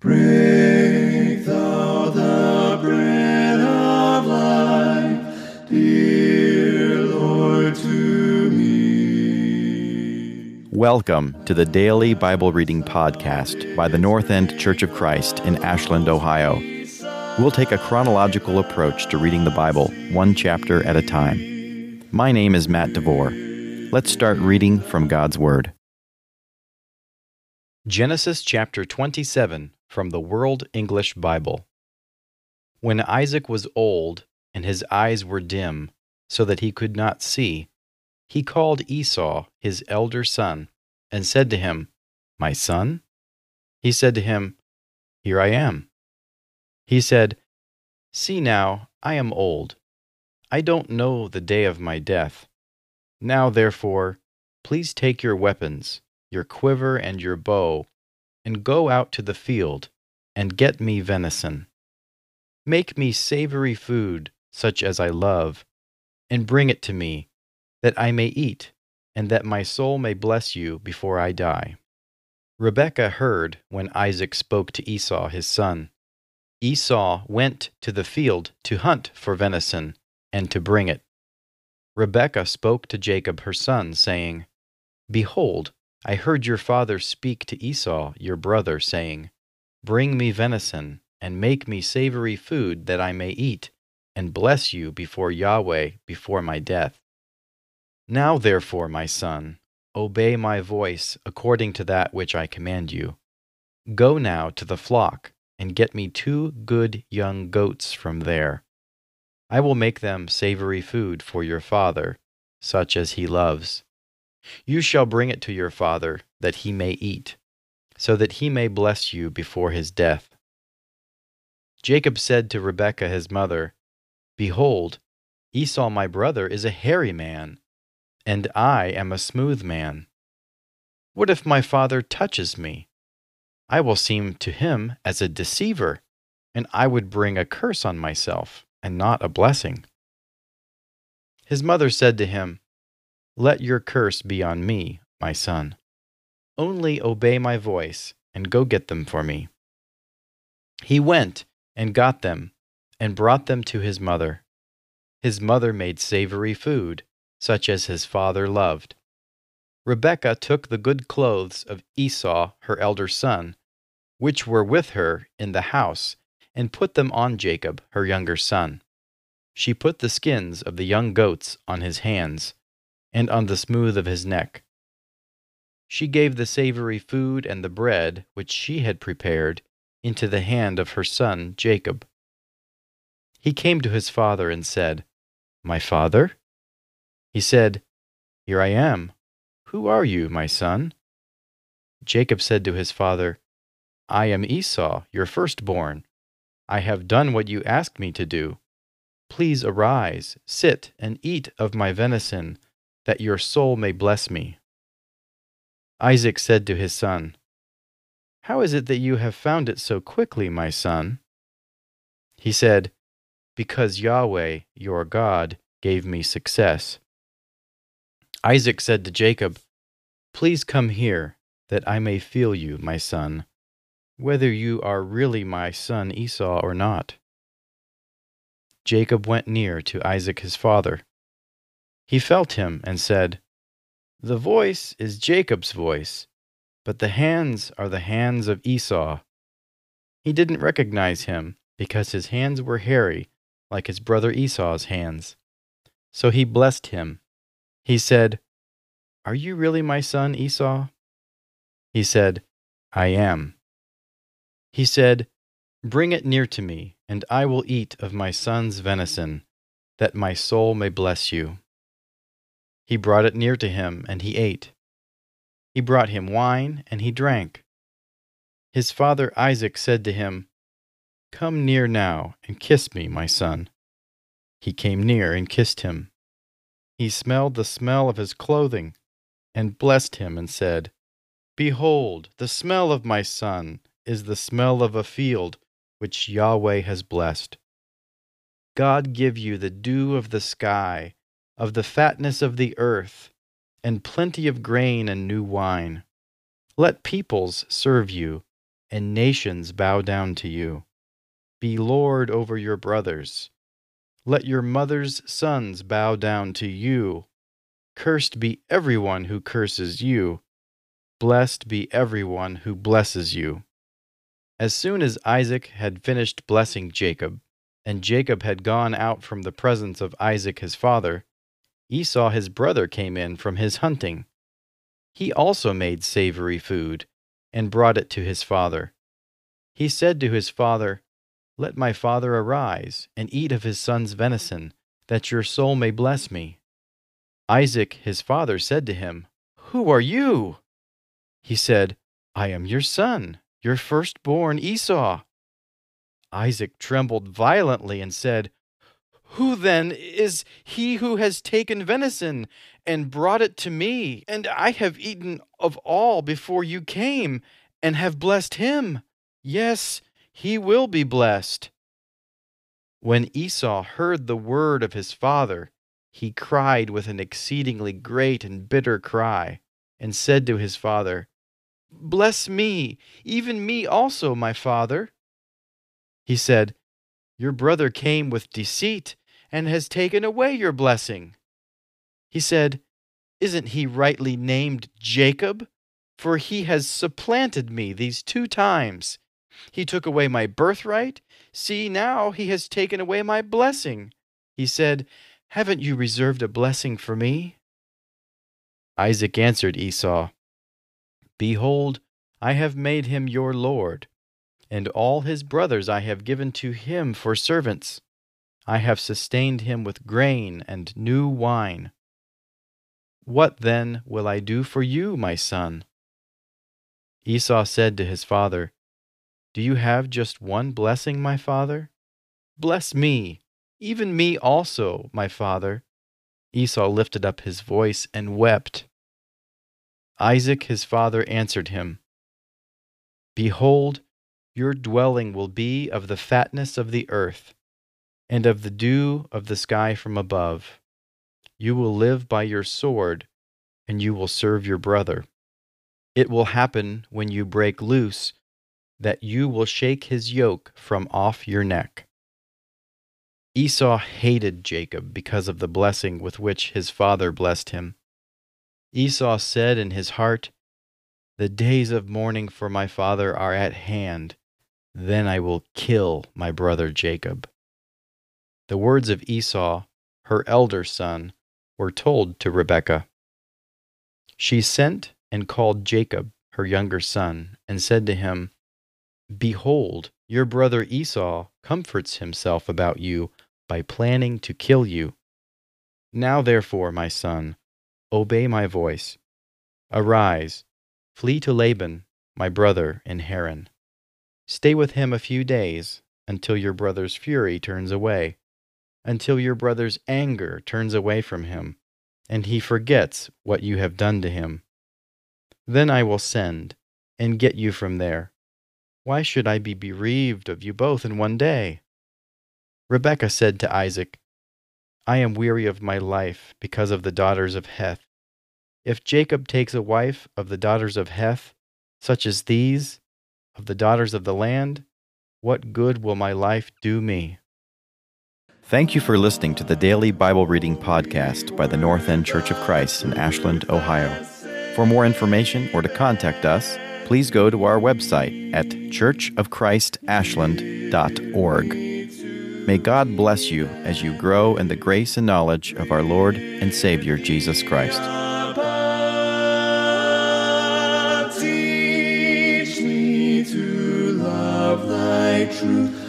Break thou the bread of life, dear Lord, to me. Welcome to the Daily Bible Reading Podcast by the North End Church of Christ in Ashland, Ohio. We'll take a chronological approach to reading the Bible, one chapter at a time. My name is Matt DeVore. Let's start reading from God's Word. Genesis chapter 27 from the World English Bible. When Isaac was old and his eyes were dim, so that he could not see, he called Esau, his elder son, and said to him, My son? He said to him, Here I am. He said, See now, I am old. I don't know the day of my death. Now, therefore, please take your weapons, your quiver and your bow, and go out to the field, and get me venison. Make me savory food, such as I love, and bring it to me, that I may eat, and that my soul may bless you before I die. Rebekah heard when Isaac spoke to Esau his son. Esau went to the field to hunt for venison, and to bring it. Rebekah spoke to Jacob her son, saying, Behold, I heard your father speak to Esau your brother, saying, Bring me venison, and make me savory food that I may eat, and bless you before Yahweh before my death. Now therefore, my son, obey my voice according to that which I command you. Go now to the flock, and get me two good young goats from there. I will make them savory food for your father, such as he loves. You shall bring it to your father, that he may eat, so that he may bless you before his death. Jacob said to Rebekah his mother, Behold, Esau my brother is a hairy man, and I am a smooth man. What if my father touches me? I will seem to him as a deceiver, and I would bring a curse on myself and not a blessing. His mother said to him, Let your curse be on me, my son. Only obey my voice and go get them for me. He went and got them and brought them to his mother. His mother made savory food, such as his father loved. Rebekah took the good clothes of Esau, her elder son, which were with her in the house, and put them on Jacob, her younger son. She put the skins of the young goats on his hands, and on the smooth of his neck. She gave the savory food and the bread which she had prepared into the hand of her son Jacob. He came to his father and said, My father? He said, Here I am. Who are you, my son? Jacob said to his father, I am Esau, your firstborn. I have done what you asked me to do. Please arise, sit, and eat of my venison, that your soul may bless me. Isaac said to his son, How is it that you have found it so quickly, my son? He said, Because Yahweh, your God, gave me success. Isaac said to Jacob, Please come here, that I may feel you, my son whether you are really my son Esau or not. Jacob went near to Isaac his father. He felt him and said, The voice is Jacob's voice, but the hands are the hands of Esau. He didn't recognize him because his hands were hairy, like his brother Esau's hands. So he blessed him. He said, Are you really my son Esau? He said, I am. He said, Bring it near to me, and I will eat of my son's venison, that my soul may bless you. He brought it near to him, and he ate. He brought him wine, and he drank. His father Isaac said to him, Come near now, and kiss me, my son. He came near and kissed him. He smelled the smell of his clothing, and blessed him, and said, Behold, the smell of my son is the smell of a field which Yahweh has blessed. God give you the dew of the sky, of the fatness of the earth, and plenty of grain and new wine. Let peoples serve you, and nations bow down to you. Be Lord over your brothers. Let your mother's sons bow down to you. Cursed be everyone who curses you. Blessed be everyone who blesses you. As soon as Isaac had finished blessing Jacob, and Jacob had gone out from the presence of Isaac his father, Esau his brother came in from his hunting. He also made savory food, and brought it to his father. He said to his father, Let my father arise, and eat of his son's venison, that your soul may bless me. Isaac his father said to him, Who are you? He said, I am your son, your firstborn Esau. Isaac trembled violently and said, Who then is he who has taken venison and brought it to me? And I have eaten of all before you came, and have blessed him. Yes, he will be blessed. When Esau heard the word of his father, he cried with an exceedingly great and bitter cry, and said to his father, Bless me, even me also, my father. He said, Your brother came with deceit and has taken away your blessing. He said, Isn't he rightly named Jacob? For he has supplanted me these two times. He took away my birthright. See, now he has taken away my blessing. He said, Haven't you reserved a blessing for me? Isaac answered Esau, Behold, I have made him your Lord, and all his brothers I have given to him for servants. I have sustained him with grain and new wine. What then will I do for you, my son? Esau said to his father, Do you have just one blessing, my father? Bless me, even me also, my father. Esau lifted up his voice and wept. Isaac his father answered him, Behold, your dwelling will be of the fatness of the earth, and of the dew of the sky from above. You will live by your sword, and you will serve your brother. It will happen when you break loose that you will shake his yoke from off your neck. Esau hated Jacob because of the blessing with which his father blessed him. Esau said in his heart, The days of mourning for my father are at hand. Then I will kill my brother Jacob. The words of Esau, her elder son, were told to Rebekah. She sent and called Jacob, her younger son, and said to him, Behold, your brother Esau comforts himself about you by planning to kill you. Now, therefore, my son, Obey my voice. Arise, flee to Laban, my brother in Haran. Stay with him a few days until your brother's fury turns away, until your brother's anger turns away from him, and he forgets what you have done to him. Then I will send and get you from there. Why should I be bereaved of you both in one day? Rebekah said to Isaac, I am weary of my life because of the daughters of Heth. If Jacob takes a wife of the daughters of Heth, such as these, of the daughters of the land, what good will my life do me? Thank you for listening to the daily Bible reading podcast by the North End Church of Christ in Ashland, Ohio. For more information or to contact us, please go to our website at churchofchristashland.org. May God bless you as you grow in the grace and knowledge of our Lord and Savior Jesus Christ. Teach me to love thy truth